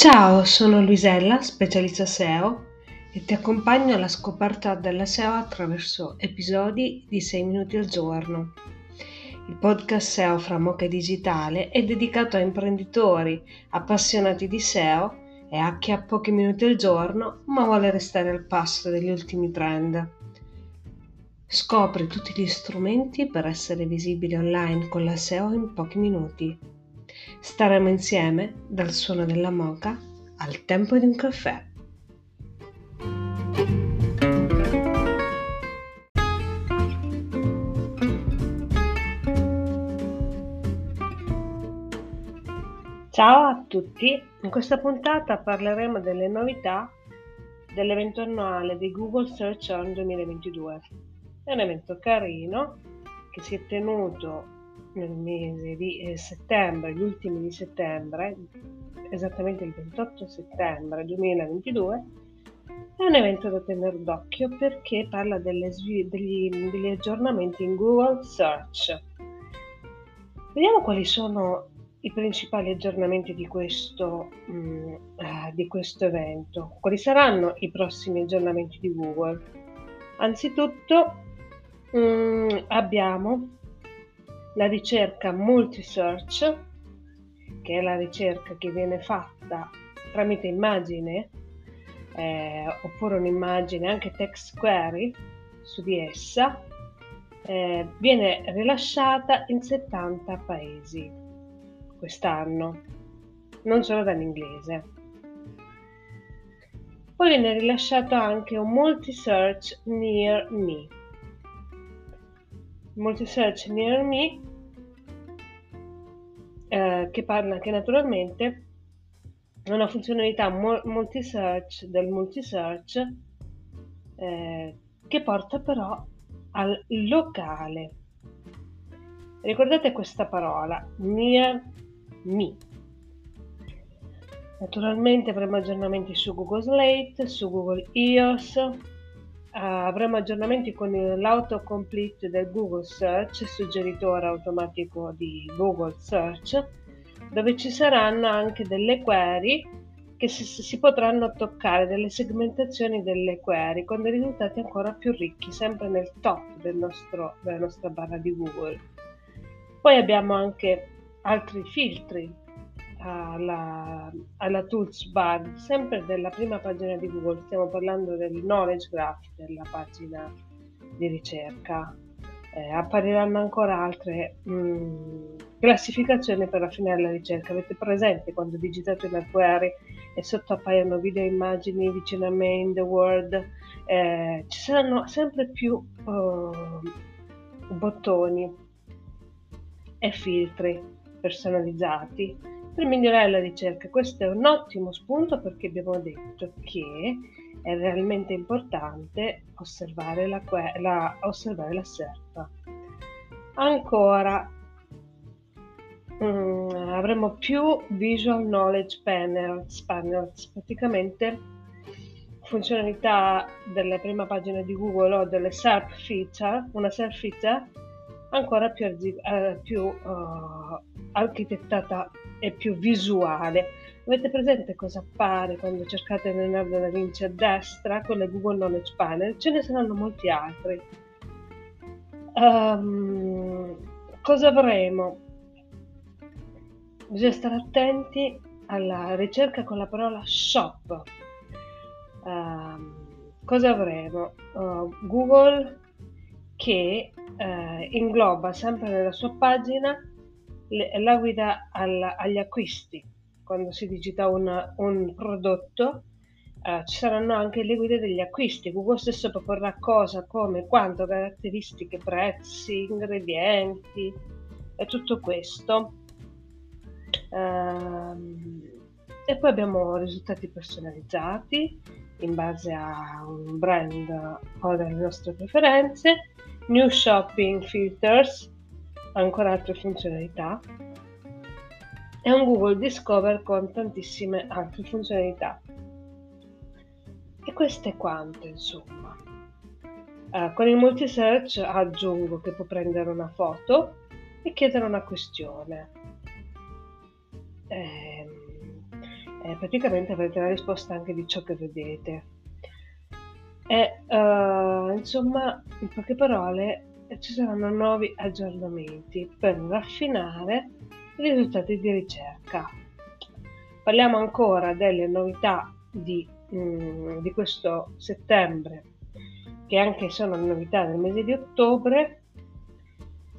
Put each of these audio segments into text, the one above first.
Ciao, sono Luisella, specialista SEO e ti accompagno alla scoperta della SEO attraverso episodi di 6 minuti al giorno. Il podcast SEO fra Mocha Digitale è dedicato a imprenditori appassionati di SEO e a chi ha pochi minuti al giorno ma vuole restare al passo degli ultimi trend. Scopri tutti gli strumenti per essere visibile online con la SEO in pochi minuti. Staremo insieme dal suono della moca al tempo di un caffè. Ciao a tutti, in questa puntata parleremo delle novità dell'evento annuale di Google Search On 2022. È un evento carino che si è tenuto nel mese di eh, settembre, gli ultimi di settembre, esattamente il 28 settembre 2022, è un evento da tenere d'occhio perché parla delle, degli, degli aggiornamenti in Google Search. Vediamo quali sono i principali aggiornamenti di questo, um, uh, di questo evento. Quali saranno i prossimi aggiornamenti di Google? Anzitutto um, abbiamo la ricerca multi-search, che è la ricerca che viene fatta tramite immagine eh, oppure un'immagine anche text query su di essa, eh, viene rilasciata in 70 paesi quest'anno, non solo dall'inglese. Poi viene rilasciato anche un multi-search near me multi-search near me eh, che parla che naturalmente è una funzionalità multi-search del multi-search eh, che porta però al locale. Ricordate questa parola, near me. Naturalmente avremo aggiornamenti su Google Slate, su Google iOS, avremo aggiornamenti con l'autocomplete del Google Search, suggeritore automatico di Google Search, dove ci saranno anche delle query che si, si, potranno toccare, delle segmentazioni delle query con dei risultati ancora più ricchi, sempre nel top del nostro, della nostra barra di Google. Poi abbiamo anche altri filtri alla, alla tools bar, sempre della prima pagina di Google, stiamo parlando del knowledge graph della pagina di ricerca. Eh, appariranno ancora altre mh, mm, classificazioni per affinare la ricerca. Avete presente quando digitate una query e sotto appaiono video immagini vicino a me in the world? Eh, ci saranno sempre più uh, bottoni e filtri personalizzati per migliorare la ricerca. Questo è un ottimo spunto perché abbiamo detto che è realmente importante osservare la, la, osservare la SERP. Ancora um, avremo più Visual Knowledge Panels, panels, praticamente funzionalità della prima pagina di Google o delle SERP feature, una SERP feature ancora più, uh, più uh, architettata e più visuale. Avete presente cosa appare quando cercate Leonardo da Vinci a destra con le Google Knowledge Panel? Ce ne saranno molti altri. Um, cosa avremo? Bisogna stare attenti alla ricerca con la parola shop. Um, cosa avremo? Uh, Google che uh, ingloba sempre nella sua pagina la guida al, agli acquisti. Quando si digita una, un prodotto eh, ci saranno anche le guide degli acquisti. Google stesso proporrà cosa, come, quanto, caratteristiche, prezzi, ingredienti e tutto questo. Um, e poi abbiamo risultati personalizzati in base a un brand o delle nostre preferenze, new shopping filters ancora altre funzionalità e un Google Discover con tantissime altre funzionalità. E questo è quanto, insomma. Uh, con il multisearch aggiungo che può prendere una foto e chiedere una questione. Eh, eh, praticamente avrete la risposta anche di ciò che vedete. E uh, insomma, in poche parole, ci saranno nuovi aggiornamenti per raffinare i risultati di ricerca. Parliamo ancora delle novità di, mm, di questo settembre, che anche sono novità del mese di ottobre,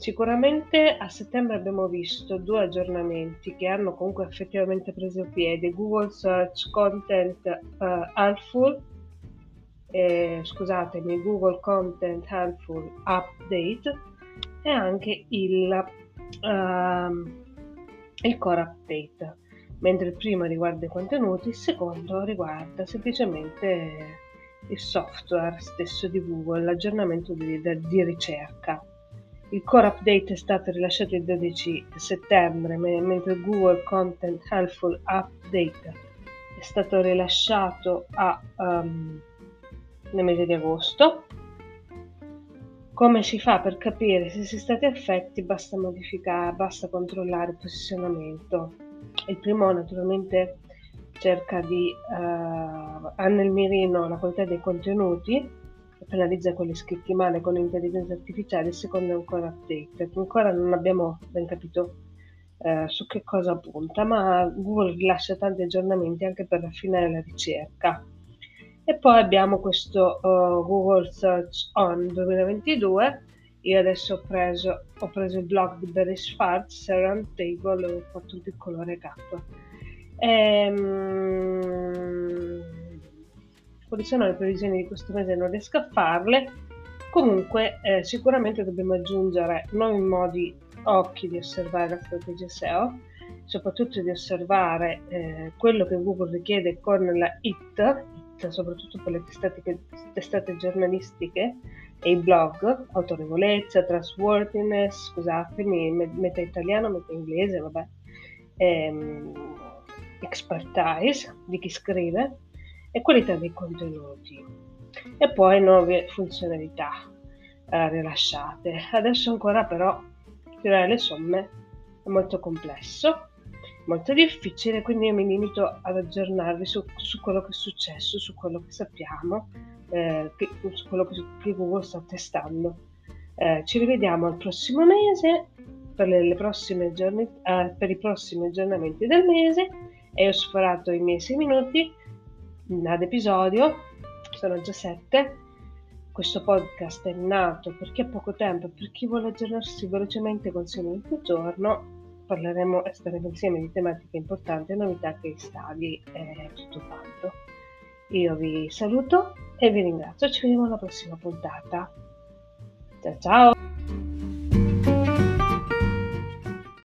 Sicuramente a settembre abbiamo visto due aggiornamenti che hanno comunque effettivamente preso piede, Google Search Content uh, Helpful, eh, scusatemi, Google Content Helpful Update e anche il, uh, il Core Update, mentre il primo riguarda i contenuti, il secondo riguarda semplicemente il software stesso di Google, l'aggiornamento di, di ricerca. Il core update è stato rilasciato il 12 settembre, mentre il Google Content Helpful Update è stato rilasciato a, um, nel mese di agosto. Come si fa per capire se si stati effetti? Basta modificare, basta controllare il posizionamento. Il primo naturalmente cerca di uh, ha nel mirino la qualità dei contenuti penalizza quelli scritti male con l'intelligenza artificiale, il secondo è ancora update, ancora non abbiamo ben capito eh, su che cosa punta, ma Google rilascia tanti aggiornamenti anche per raffinare la ricerca. E poi abbiamo questo uh, Google Search On 2022. Io adesso ho preso, ho preso il blog di Barry Schwartz, Round Table, ho fatto un piccolo recap. Ehm, quali sono le previsioni di questo mese non riesco a farle. Comunque eh, sicuramente dobbiamo aggiungere nuovi modi occhi di osservare la strategia SEO, soprattutto di osservare eh, quello che Google richiede con la IT, IT soprattutto per le testate, testate giornalistiche e i blog, autorevolezza, trustworthiness, scusatemi, meta italiano, meta inglese, vabbè, ehm, expertise di chi scrive e qualità dei contenuti. E poi nuove funzionalità eh, rilasciate. Adesso ancora però tirare le somme è molto complesso, molto difficile, quindi io mi limito ad aggiornarvi su, su quello che è successo, su quello che sappiamo, eh, che, su quello che, che, Google sta testando. Eh, ci rivediamo al prossimo mese per, le, le giorni, eh, per i prossimi aggiornamenti del mese e ho superato i miei 6 minuti ad episodio, sono già sette. Questo podcast è nato per chi ha poco tempo per chi vuole aggiornarsi velocemente con minuti al giorno. Parleremo e staremo insieme di tematiche importanti, novità, case study e tutto quanto. Io vi saluto e vi ringrazio. Ci vediamo alla prossima puntata. Ciao ciao!